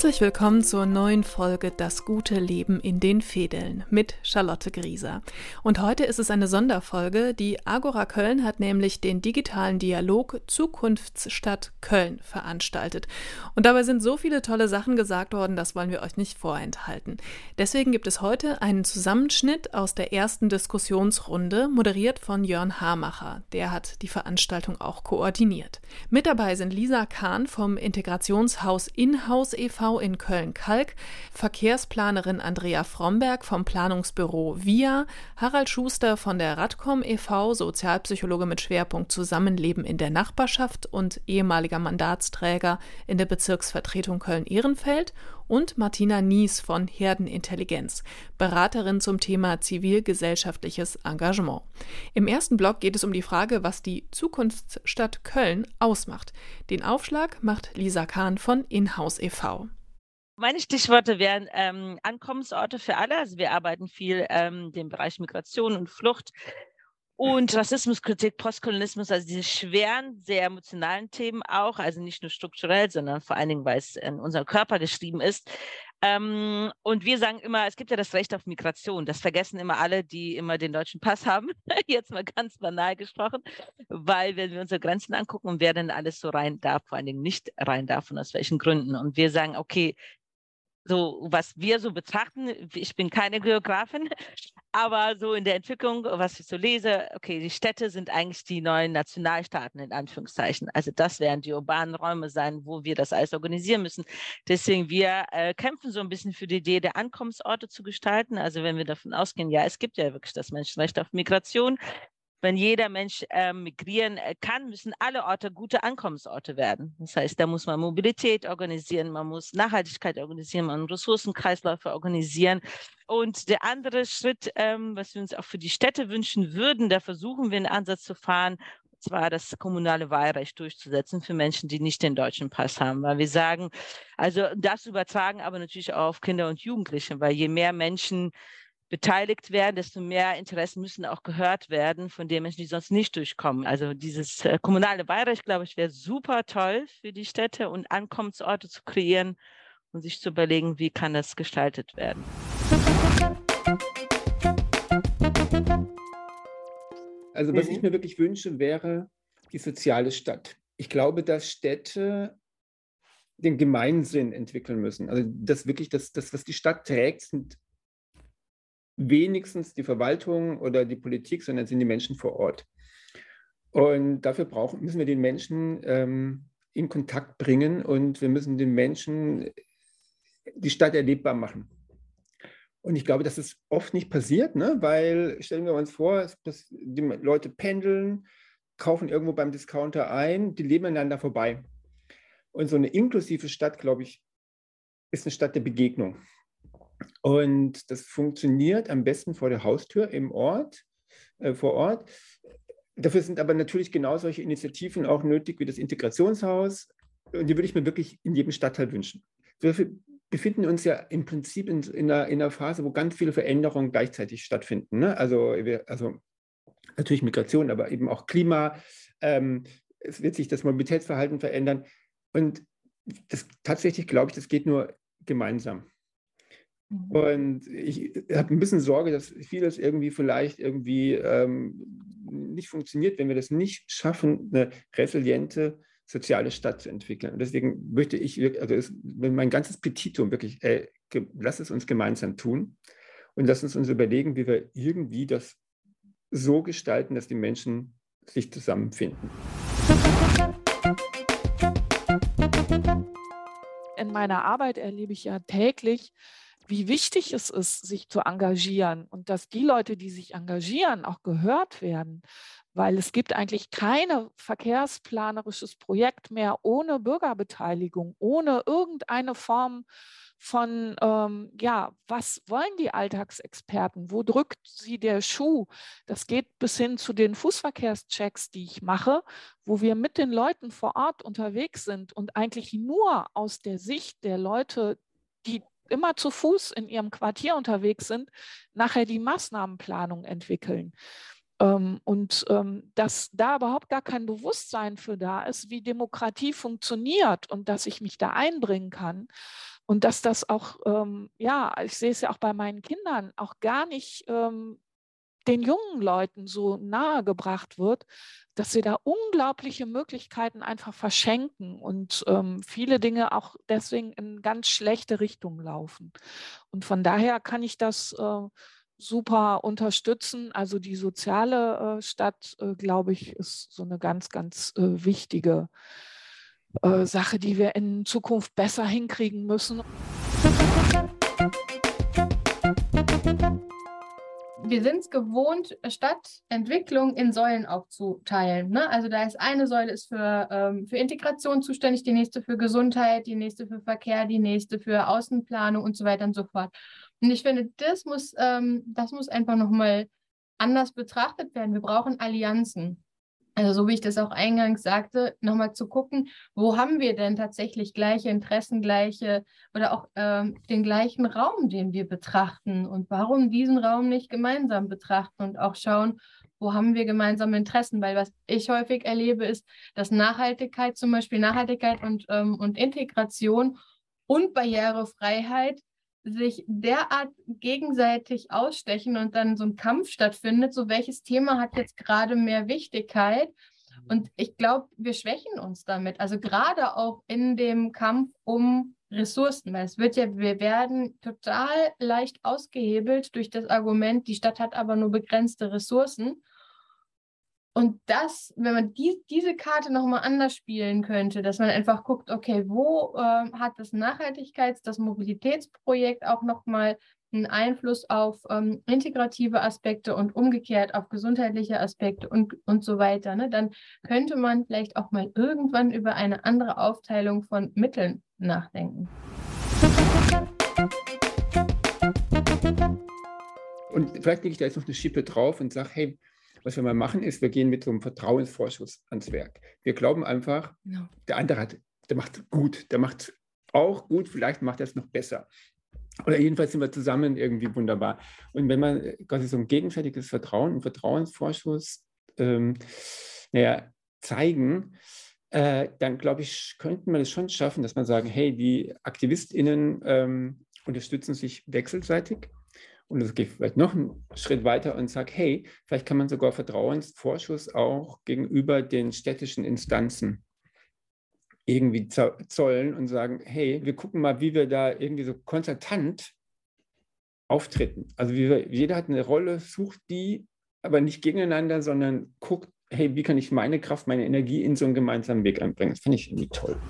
Herzlich willkommen zur neuen Folge Das gute Leben in den Fädeln mit Charlotte Grieser. Und heute ist es eine Sonderfolge. Die Agora Köln hat nämlich den digitalen Dialog Zukunftsstadt Köln veranstaltet. Und dabei sind so viele tolle Sachen gesagt worden, das wollen wir euch nicht vorenthalten. Deswegen gibt es heute einen Zusammenschnitt aus der ersten Diskussionsrunde, moderiert von Jörn Hamacher. Der hat die Veranstaltung auch koordiniert. Mit dabei sind Lisa Kahn vom Integrationshaus Inhouse e e.V. in Köln-Kalk, Verkehrsplanerin Andrea Fromberg vom Planungsbüro VIA, Harald Schuster von der Radcom e.V., Sozialpsychologe mit Schwerpunkt Zusammenleben in der Nachbarschaft und ehemaliger Mandatsträger in der Bezirksvertretung Köln-Ehrenfeld und Martina Nies von Herdenintelligenz, Beraterin zum Thema zivilgesellschaftliches Engagement. Im ersten Block geht es um die Frage, was die Zukunftsstadt Köln ausmacht. Den Aufschlag macht Lisa Kahn von Inhouse e.V. Meine Stichworte wären ähm, Ankommensorte für alle. Also wir arbeiten viel ähm, im Bereich Migration und Flucht und Rassismuskritik, Postkolonialismus, also diese schweren, sehr emotionalen Themen auch, also nicht nur strukturell, sondern vor allen Dingen, weil es in unserem Körper geschrieben ist. Ähm, und wir sagen immer, es gibt ja das Recht auf Migration. Das vergessen immer alle, die immer den deutschen Pass haben. Jetzt mal ganz banal gesprochen, weil wenn wir unsere Grenzen angucken und wer denn alles so rein darf, vor allen Dingen nicht rein darf und aus welchen Gründen. Und wir sagen, okay, so was wir so betrachten, ich bin keine Geografin, aber so in der Entwicklung, was ich so lese, okay, die Städte sind eigentlich die neuen Nationalstaaten in Anführungszeichen. Also das werden die urbanen Räume sein, wo wir das alles organisieren müssen. Deswegen wir äh, kämpfen so ein bisschen für die Idee der Ankommensorte zu gestalten. Also wenn wir davon ausgehen, ja, es gibt ja wirklich das Menschenrecht auf Migration, wenn jeder Mensch äh, migrieren kann, müssen alle Orte gute Ankommensorte werden. Das heißt, da muss man Mobilität organisieren, man muss Nachhaltigkeit organisieren, man muss Ressourcenkreisläufe organisieren. Und der andere Schritt, ähm, was wir uns auch für die Städte wünschen würden, da versuchen wir einen Ansatz zu fahren, und zwar das kommunale Wahlrecht durchzusetzen für Menschen, die nicht den deutschen Pass haben. Weil wir sagen, also das übertragen aber natürlich auch auf Kinder und Jugendliche, weil je mehr Menschen beteiligt werden, desto mehr Interessen müssen auch gehört werden von den Menschen, die sonst nicht durchkommen. Also dieses äh, kommunale Wahlrecht, glaube ich, wäre super toll für die Städte und Ankommensorte zu kreieren und sich zu überlegen, wie kann das gestaltet werden. Also was mhm. ich mir wirklich wünsche, wäre die soziale Stadt. Ich glaube, dass Städte den Gemeinsinn entwickeln müssen. Also das wirklich, das, das was die Stadt trägt, sind wenigstens die Verwaltung oder die Politik, sondern sind die Menschen vor Ort. Und dafür brauchen, müssen wir den Menschen ähm, in Kontakt bringen und wir müssen den Menschen die Stadt erlebbar machen. Und ich glaube, das ist oft nicht passiert, ne? weil stellen wir uns vor, dass die Leute pendeln, kaufen irgendwo beim Discounter ein, die leben aneinander vorbei. Und so eine inklusive Stadt, glaube ich, ist eine Stadt der Begegnung. Und das funktioniert am besten vor der Haustür im Ort, äh, vor Ort. Dafür sind aber natürlich genau solche Initiativen auch nötig wie das Integrationshaus. Und die würde ich mir wirklich in jedem Stadtteil wünschen. Wir befinden uns ja im Prinzip in, in, einer, in einer Phase, wo ganz viele Veränderungen gleichzeitig stattfinden. Ne? Also, also natürlich Migration, aber eben auch Klima. Ähm, es wird sich das Mobilitätsverhalten verändern. Und das, tatsächlich glaube ich, das geht nur gemeinsam. Mhm. Und ich habe ein bisschen Sorge, dass vieles irgendwie vielleicht irgendwie ähm, nicht funktioniert, wenn wir das nicht schaffen, eine resiliente soziale Stadt zu entwickeln. Und deswegen möchte ich, also ist, mein ganzes Petitum wirklich, äh, lass es uns gemeinsam tun und lass uns uns überlegen, wie wir irgendwie das so gestalten, dass die Menschen sich zusammenfinden. In meiner Arbeit erlebe ich ja täglich, wie wichtig es ist, sich zu engagieren und dass die Leute, die sich engagieren, auch gehört werden. Weil es gibt eigentlich kein verkehrsplanerisches Projekt mehr ohne Bürgerbeteiligung, ohne irgendeine Form von, ähm, ja, was wollen die Alltagsexperten? Wo drückt sie der Schuh? Das geht bis hin zu den Fußverkehrschecks, die ich mache, wo wir mit den Leuten vor Ort unterwegs sind und eigentlich nur aus der Sicht der Leute, immer zu Fuß in ihrem Quartier unterwegs sind, nachher die Maßnahmenplanung entwickeln. Ähm, und ähm, dass da überhaupt gar kein Bewusstsein für da ist, wie Demokratie funktioniert und dass ich mich da einbringen kann. Und dass das auch, ähm, ja, ich sehe es ja auch bei meinen Kindern, auch gar nicht den jungen Leuten so nahe gebracht wird, dass sie da unglaubliche Möglichkeiten einfach verschenken und ähm, viele Dinge auch deswegen in ganz schlechte Richtungen laufen. Und von daher kann ich das äh, super unterstützen. Also die soziale äh, Stadt, äh, glaube ich, ist so eine ganz, ganz äh, wichtige äh, Sache, die wir in Zukunft besser hinkriegen müssen. Wir sind es gewohnt, Stadtentwicklung in Säulen aufzuteilen. Ne? Also da ist eine Säule ist für, ähm, für Integration zuständig, die nächste für Gesundheit, die nächste für Verkehr, die nächste für Außenplanung und so weiter und so fort. Und ich finde, das muss, ähm, das muss einfach nochmal anders betrachtet werden. Wir brauchen Allianzen. Also so wie ich das auch eingangs sagte, nochmal zu gucken, wo haben wir denn tatsächlich gleiche Interessen, gleiche oder auch ähm, den gleichen Raum, den wir betrachten? Und warum diesen Raum nicht gemeinsam betrachten und auch schauen, wo haben wir gemeinsame Interessen, weil was ich häufig erlebe, ist, dass Nachhaltigkeit, zum Beispiel Nachhaltigkeit und, ähm, und Integration und Barrierefreiheit sich derart gegenseitig ausstechen und dann so ein Kampf stattfindet, so welches Thema hat jetzt gerade mehr Wichtigkeit. Und ich glaube, wir schwächen uns damit. Also gerade auch in dem Kampf um Ressourcen, weil es wird ja, wir werden total leicht ausgehebelt durch das Argument, die Stadt hat aber nur begrenzte Ressourcen. Und das, wenn man die, diese Karte nochmal anders spielen könnte, dass man einfach guckt, okay, wo äh, hat das Nachhaltigkeits-, das Mobilitätsprojekt auch nochmal einen Einfluss auf ähm, integrative Aspekte und umgekehrt auf gesundheitliche Aspekte und, und so weiter, ne? dann könnte man vielleicht auch mal irgendwann über eine andere Aufteilung von Mitteln nachdenken. Und vielleicht lege ich da jetzt noch eine Schippe drauf und sage, hey, was wir mal machen, ist, wir gehen mit so einem Vertrauensvorschuss ans Werk. Wir glauben einfach, ja. der andere hat, der macht gut, der macht auch gut, vielleicht macht er es noch besser. Oder jedenfalls sind wir zusammen irgendwie wunderbar. Und wenn man quasi so ein gegenseitiges Vertrauen, einen Vertrauensvorschuss ähm, naja, zeigen, äh, dann glaube ich, könnten wir es schon schaffen, dass man sagen, hey, die AktivistInnen ähm, unterstützen sich wechselseitig und es geht vielleicht noch einen Schritt weiter und sagt, hey, vielleicht kann man sogar Vertrauensvorschuss auch gegenüber den städtischen Instanzen irgendwie zollen und sagen, hey, wir gucken mal, wie wir da irgendwie so konzertant auftreten. Also wir, jeder hat eine Rolle, sucht die, aber nicht gegeneinander, sondern guckt, hey, wie kann ich meine Kraft, meine Energie in so einen gemeinsamen Weg einbringen. Das finde ich irgendwie toll.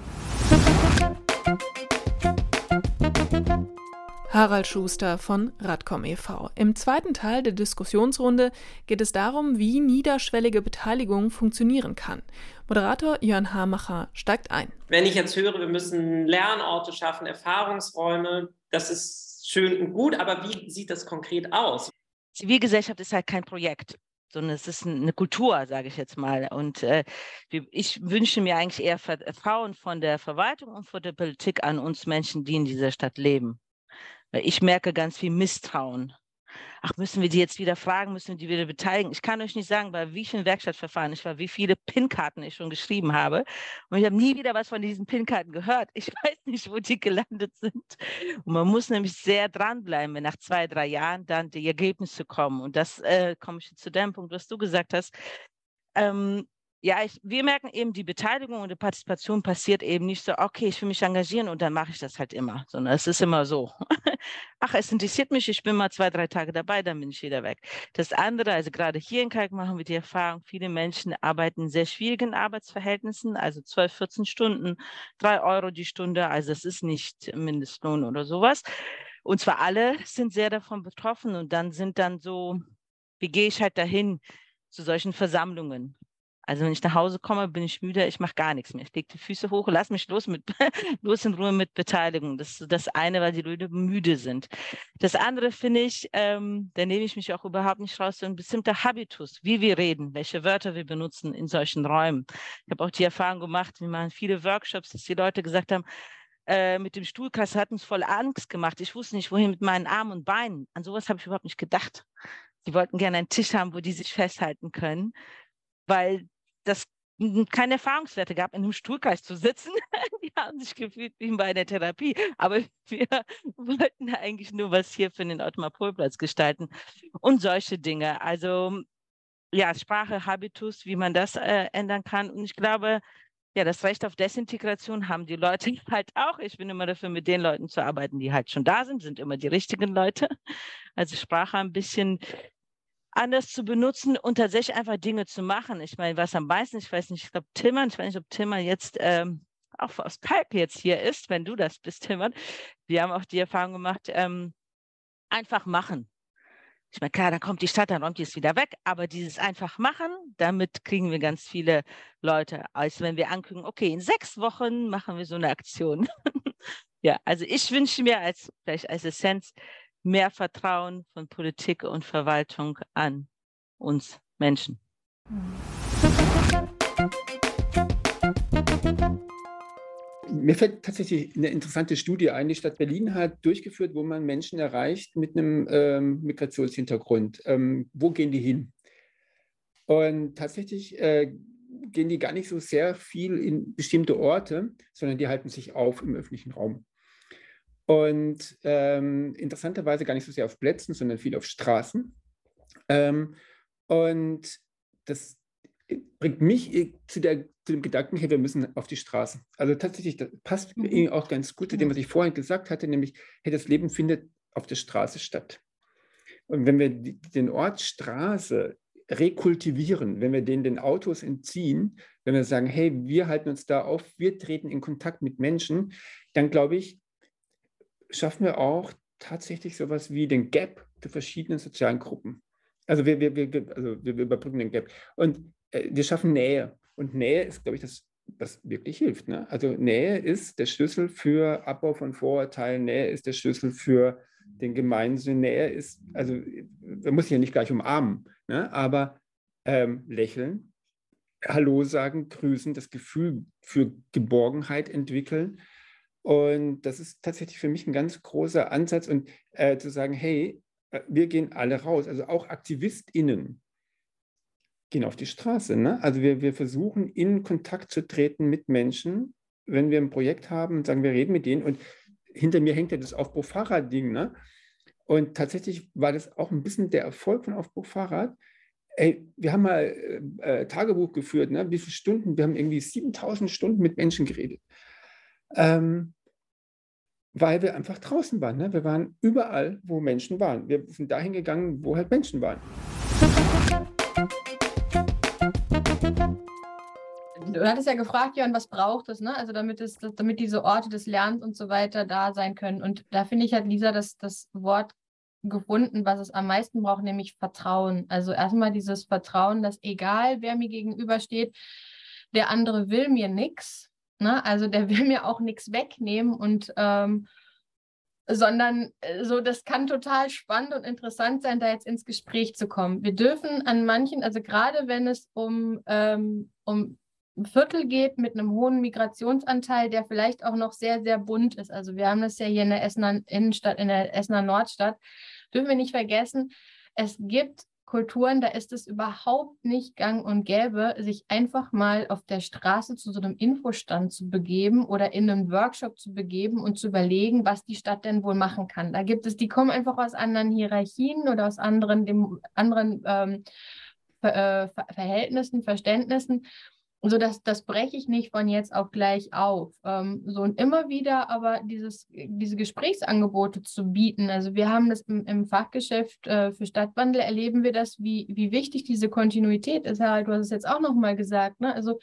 Harald Schuster von Radcom e.V. Im zweiten Teil der Diskussionsrunde geht es darum, wie niederschwellige Beteiligung funktionieren kann. Moderator Jörn Hamacher steigt ein. Wenn ich jetzt höre, wir müssen Lernorte schaffen, Erfahrungsräume, das ist schön und gut, aber wie sieht das konkret aus? Zivilgesellschaft ist halt kein Projekt sondern es ist eine Kultur, sage ich jetzt mal. Und äh, ich wünsche mir eigentlich eher Vertrauen von der Verwaltung und von der Politik an uns Menschen, die in dieser Stadt leben. Ich merke ganz viel Misstrauen. Ach, müssen wir die jetzt wieder fragen, müssen wir die wieder beteiligen? Ich kann euch nicht sagen, bei wie vielen Werkstattverfahren ich war, wie viele PIN-Karten ich schon geschrieben habe. Und ich habe nie wieder was von diesen PIN-Karten gehört. Ich weiß nicht, wo die gelandet sind. Und man muss nämlich sehr dranbleiben, wenn nach zwei, drei Jahren dann die Ergebnisse kommen. Und das äh, komme ich zu dem Punkt, was du gesagt hast. Ähm, ja, ich, wir merken eben, die Beteiligung und die Partizipation passiert eben nicht so, okay, ich will mich engagieren und dann mache ich das halt immer, sondern es ist immer so. Ach, es interessiert mich, ich bin mal zwei, drei Tage dabei, dann bin ich wieder weg. Das andere, also gerade hier in Kalk machen wir die Erfahrung, viele Menschen arbeiten in sehr schwierigen Arbeitsverhältnissen, also 12, 14 Stunden, drei Euro die Stunde, also es ist nicht Mindestlohn oder sowas. Und zwar alle sind sehr davon betroffen und dann sind dann so, wie gehe ich halt dahin zu solchen Versammlungen? Also wenn ich nach Hause komme, bin ich müde, ich mache gar nichts mehr. Ich lege die Füße hoch, lass mich los mit los in Ruhe mit Beteiligung. Das ist das eine, weil die Leute müde sind. Das andere finde ich, ähm, da nehme ich mich auch überhaupt nicht raus, so ein bestimmter Habitus, wie wir reden, welche Wörter wir benutzen in solchen Räumen. Ich habe auch die Erfahrung gemacht, wir machen viele Workshops, dass die Leute gesagt haben, äh, mit dem Stuhlkreis hat uns voll Angst gemacht. Ich wusste nicht, wohin mit meinen Armen und Beinen. An sowas habe ich überhaupt nicht gedacht. Die wollten gerne einen Tisch haben, wo die sich festhalten können, weil das keine Erfahrungswerte gehabt, in einem Stuhlkreis zu sitzen. Die haben sich gefühlt wie bei der Therapie. Aber wir wollten eigentlich nur was hier für den Automarpolplatz gestalten und solche Dinge. Also ja, Sprache, Habitus, wie man das äh, ändern kann. Und ich glaube, ja, das Recht auf Desintegration haben die Leute halt auch. Ich bin immer dafür, mit den Leuten zu arbeiten, die halt schon da sind, sind immer die richtigen Leute. Also Sprache ein bisschen anders zu benutzen und tatsächlich einfach Dinge zu machen. Ich meine, was am meisten, ich weiß nicht, ich glaube Timmern, ich weiß nicht, ob Timmern jetzt ähm, auch aus Skype jetzt hier ist, wenn du das bist, Timmern. Wir haben auch die Erfahrung gemacht, ähm, einfach machen. Ich meine, klar, dann kommt die Stadt, dann räumt die es wieder weg, aber dieses einfach machen, damit kriegen wir ganz viele Leute, als wenn wir ankündigen, okay, in sechs Wochen machen wir so eine Aktion. ja, also ich wünsche mir als vielleicht als Essenz mehr Vertrauen von Politik und Verwaltung an uns Menschen. Mir fällt tatsächlich eine interessante Studie ein, die Stadt Berlin hat durchgeführt, wo man Menschen erreicht mit einem ähm, Migrationshintergrund. Ähm, wo gehen die hin? Und tatsächlich äh, gehen die gar nicht so sehr viel in bestimmte Orte, sondern die halten sich auf im öffentlichen Raum. Und ähm, interessanterweise gar nicht so sehr auf Plätzen, sondern viel auf Straßen. Ähm, und das bringt mich zu, der, zu, dem Gedanken, hey, wir müssen auf die Straße. Also tatsächlich, das passt mhm. auch ganz gut zu dem, was ich vorhin gesagt hatte, nämlich, hey, das Leben findet auf der Straße statt. Und wenn wir den Ort Straße rekultivieren, wenn wir den den Autos entziehen, wenn wir sagen, hey, wir halten uns da auf, wir treten in Kontakt mit Menschen, dann glaube ich, schaffen wir auch tatsächlich sowas wie den Gap der verschiedenen sozialen Gruppen. Also wir, wir, wir, also wir überbrücken den Gap. Und äh, wir schaffen Nähe. Und Nähe ist, glaube ich, das, was wirklich hilft. Ne? Also Nähe ist der Schlüssel für Abbau von Vorurteilen, Nähe ist der Schlüssel für den Gemeinsinn, Nähe ist, also man muss sich ja nicht gleich umarmen, ne? aber ähm, lächeln, Hallo sagen, grüßen, das Gefühl für Geborgenheit entwickeln und das ist tatsächlich für mich ein ganz großer Ansatz und äh, zu sagen, hey, äh, wir gehen alle raus, also auch AktivistInnen gehen auf die Straße. Ne? Also wir, wir versuchen in Kontakt zu treten mit Menschen, wenn wir ein Projekt haben und sagen, wir reden mit denen und hinter mir hängt ja das Aufbruch-Fahrrad-Ding. Ne? Und tatsächlich war das auch ein bisschen der Erfolg von Aufbruch-Fahrrad. Ey, wir haben mal äh, äh Tagebuch geführt, ne? wie viele Stunden? Wir haben irgendwie 7000 Stunden mit Menschen geredet ähm, weil wir einfach draußen waren. Ne? Wir waren überall, wo Menschen waren. Wir sind dahin gegangen, wo halt Menschen waren. Du hattest ja gefragt, Jörn, was braucht es, ne? Also damit es, damit diese Orte des Lernens und so weiter da sein können. Und da finde ich, hat Lisa das, das Wort gefunden, was es am meisten braucht, nämlich Vertrauen. Also erstmal dieses Vertrauen, dass egal wer mir gegenübersteht, der andere will mir nichts Ne? Also der will mir auch nichts wegnehmen und ähm, sondern äh, so, das kann total spannend und interessant sein, da jetzt ins Gespräch zu kommen. Wir dürfen an manchen, also gerade wenn es um, ähm, um Viertel geht mit einem hohen Migrationsanteil, der vielleicht auch noch sehr, sehr bunt ist. Also wir haben das ja hier in der Essener Innenstadt, in der Essener Nordstadt, dürfen wir nicht vergessen, es gibt Kulturen, da ist es überhaupt nicht gang und gäbe, sich einfach mal auf der Straße zu so einem Infostand zu begeben oder in einen Workshop zu begeben und zu überlegen, was die Stadt denn wohl machen kann. Da gibt es, die kommen einfach aus anderen Hierarchien oder aus anderen, dem, anderen ähm, Ver, äh, Verhältnissen, Verständnissen so das, das breche ich nicht von jetzt auf gleich auf. Ähm, so und immer wieder aber dieses, diese Gesprächsangebote zu bieten. Also wir haben das im, im Fachgeschäft äh, für Stadtwandel erleben wir das, wie, wie wichtig diese Kontinuität ist. Harald, du hast es jetzt auch nochmal gesagt. Ne? Also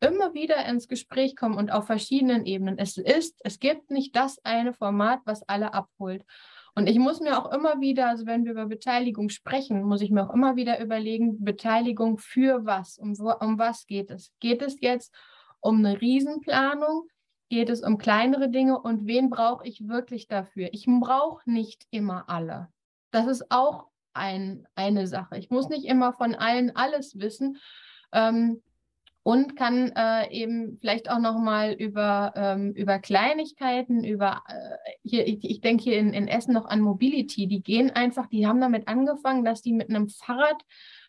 immer wieder ins Gespräch kommen und auf verschiedenen Ebenen. Es ist, es gibt nicht das eine Format, was alle abholt. Und ich muss mir auch immer wieder, also wenn wir über Beteiligung sprechen, muss ich mir auch immer wieder überlegen, Beteiligung für was? Um, um was geht es? Geht es jetzt um eine Riesenplanung? Geht es um kleinere Dinge? Und wen brauche ich wirklich dafür? Ich brauche nicht immer alle. Das ist auch ein, eine Sache. Ich muss nicht immer von allen alles wissen. Ähm, und kann äh, eben vielleicht auch nochmal über, ähm, über Kleinigkeiten, über äh, hier, ich, ich denke hier in, in Essen noch an Mobility, die gehen einfach, die haben damit angefangen, dass die mit einem Fahrrad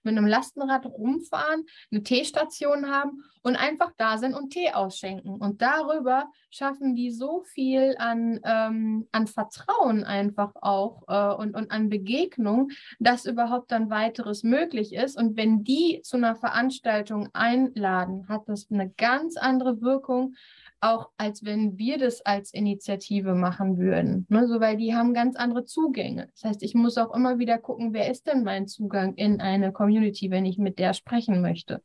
mit einem Lastenrad rumfahren, eine Teestation haben und einfach da sind und Tee ausschenken. Und darüber schaffen die so viel an, ähm, an Vertrauen einfach auch äh, und, und an Begegnung, dass überhaupt dann weiteres möglich ist. Und wenn die zu einer Veranstaltung einladen, hat das eine ganz andere Wirkung, auch als wenn wir das als Initiative machen würden. Ne? So, weil die haben ganz andere Zugänge. Das heißt, ich muss auch immer wieder gucken, wer ist denn mein Zugang in eine Community, wenn ich mit der sprechen möchte.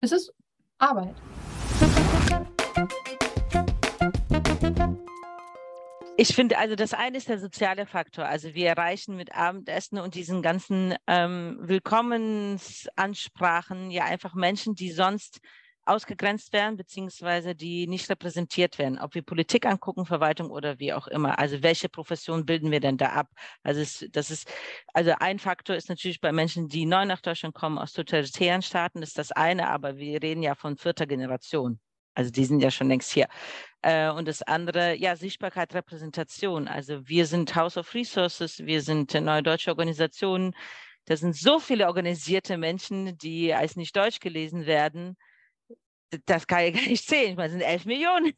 Es ist Arbeit. Ich finde, also das eine ist der soziale Faktor. Also wir erreichen mit Abendessen und diesen ganzen ähm, Willkommensansprachen ja einfach Menschen, die sonst ausgegrenzt werden, beziehungsweise die nicht repräsentiert werden, ob wir Politik angucken, Verwaltung oder wie auch immer. Also welche Profession bilden wir denn da ab? Also es, das ist, also ein Faktor ist natürlich bei Menschen, die neu nach Deutschland kommen aus totalitären Staaten, ist das eine, aber wir reden ja von vierter Generation. Also die sind ja schon längst hier. Äh, und das andere, ja, Sichtbarkeit, Repräsentation. Also wir sind House of Resources, wir sind neue deutsche Organisationen. Da sind so viele organisierte Menschen, die als nicht deutsch gelesen werden das kann ich gar nicht zählen. Meine, es sind elf Millionen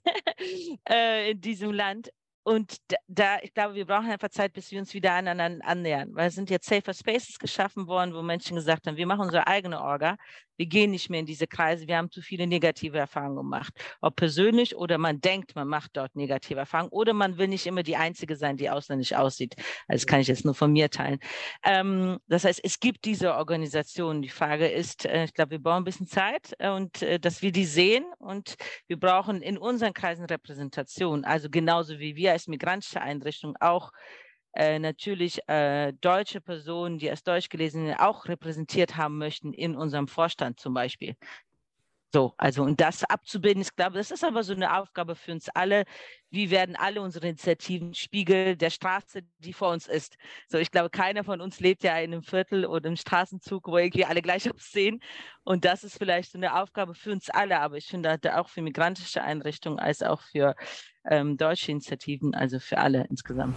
äh, in diesem Land. Und da, ich glaube, wir brauchen einfach Zeit, bis wir uns wieder aneinander annähern. Weil es sind jetzt Safer Spaces geschaffen worden, wo Menschen gesagt haben, wir machen unsere eigene Orga. Wir gehen nicht mehr in diese Kreise. Wir haben zu viele negative Erfahrungen gemacht. Ob persönlich oder man denkt, man macht dort negative Erfahrungen oder man will nicht immer die Einzige sein, die ausländisch aussieht. Also das kann ich jetzt nur von mir teilen. Ähm, das heißt, es gibt diese Organisationen. Die Frage ist, äh, ich glaube, wir brauchen ein bisschen Zeit äh, und äh, dass wir die sehen und wir brauchen in unseren Kreisen Repräsentation. Also genauso wie wir als migrantische Einrichtung auch äh, natürlich äh, deutsche Personen, die als Deutsch gelesen auch repräsentiert haben möchten in unserem Vorstand zum Beispiel. So, also und das abzubilden, ich glaube, das ist aber so eine Aufgabe für uns alle. Wie werden alle unsere Initiativen Spiegel der Straße, die vor uns ist? So, ich glaube, keiner von uns lebt ja in einem Viertel oder im Straßenzug, wo irgendwie alle gleich aussehen. Und das ist vielleicht so eine Aufgabe für uns alle, aber ich finde auch für migrantische Einrichtungen als auch für ähm, deutsche Initiativen, also für alle insgesamt.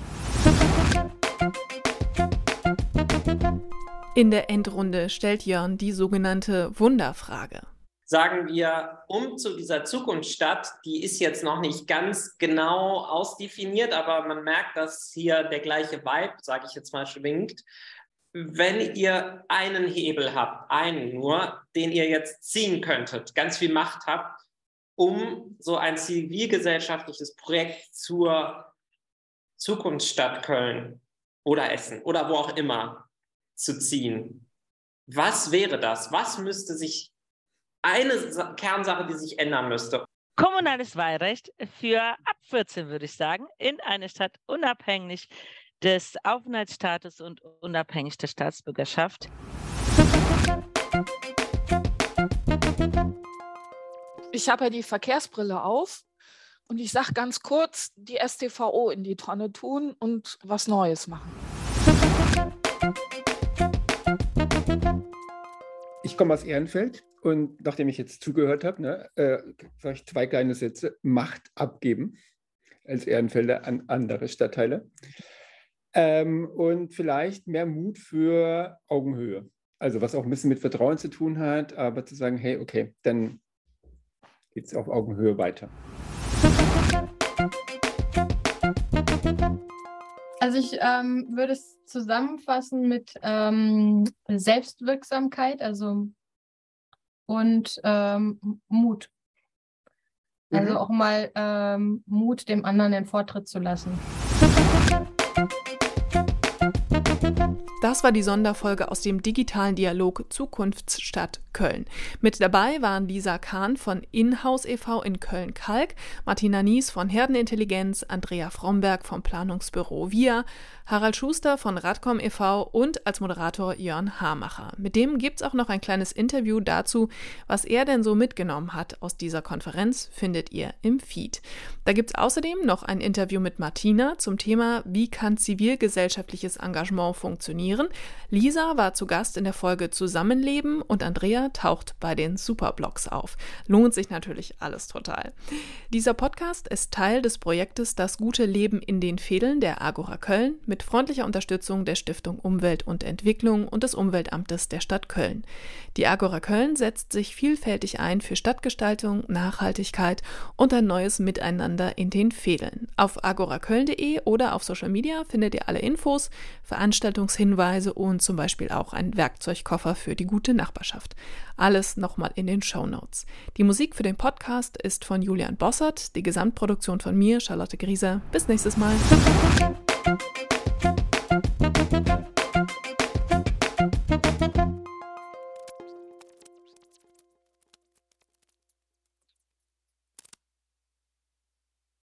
In der Endrunde stellt Jörn die sogenannte Wunderfrage. Sagen wir, um zu dieser Zukunftsstadt, die ist jetzt noch nicht ganz genau ausdefiniert, aber man merkt, dass hier der gleiche Vibe, sage ich jetzt mal, schwingt. Wenn ihr einen Hebel habt, einen nur, den ihr jetzt ziehen könntet, ganz viel Macht habt, um so ein zivilgesellschaftliches Projekt zur Zukunftsstadt Köln oder Essen oder wo auch immer zu ziehen. Was wäre das? Was müsste sich eine Kernsache, die sich ändern müsste? Kommunales Wahlrecht für ab 14, würde ich sagen, in eine Stadt unabhängig des Aufenthaltsstatus und unabhängig der Staatsbürgerschaft. Ich habe ja die Verkehrsbrille auf und ich sage ganz kurz, die STVO in die Tonne tun und was Neues machen. Ich komme aus Ehrenfeld und nachdem ich jetzt zugehört habe, ne, äh, sage ich zwei kleine Sätze. Macht abgeben als Ehrenfelder an andere Stadtteile. Ähm, und vielleicht mehr Mut für Augenhöhe. Also was auch ein bisschen mit Vertrauen zu tun hat, aber zu sagen, hey, okay, dann geht es auf Augenhöhe weiter. Also ich ähm, würde es zusammenfassen mit ähm, Selbstwirksamkeit, also und ähm, Mut. Also mhm. auch mal ähm, Mut, dem anderen den Vortritt zu lassen. Das war die Sonderfolge aus dem digitalen Dialog Zukunftsstadt Köln. Mit dabei waren Lisa Kahn von Inhouse e.V. in Köln-Kalk, Martina Nies von Herdenintelligenz, Andrea Fromberg vom Planungsbüro VIA, Harald Schuster von Radcom e.V. und als Moderator Jörn Hamacher. Mit dem gibt es auch noch ein kleines Interview dazu, was er denn so mitgenommen hat aus dieser Konferenz, findet ihr im Feed. Da gibt es außerdem noch ein Interview mit Martina zum Thema, wie kann zivilgesellschaftliches Engagement funktionieren inspirieren. Lisa war zu Gast in der Folge Zusammenleben und Andrea taucht bei den Superblocks auf. Lohnt sich natürlich alles total. Dieser Podcast ist Teil des Projektes Das gute Leben in den Fädeln der Agora Köln mit freundlicher Unterstützung der Stiftung Umwelt und Entwicklung und des Umweltamtes der Stadt Köln. Die Agora Köln setzt sich vielfältig ein für Stadtgestaltung, Nachhaltigkeit und ein neues Miteinander in den Fädeln. Auf agoraköln.de oder auf Social Media findet ihr alle Infos, Veranstaltungshinweise Hinweise und zum Beispiel auch ein Werkzeugkoffer für die gute Nachbarschaft. Alles nochmal in den Show Notes. Die Musik für den Podcast ist von Julian Bossert, die Gesamtproduktion von mir, Charlotte Grieser. Bis nächstes Mal.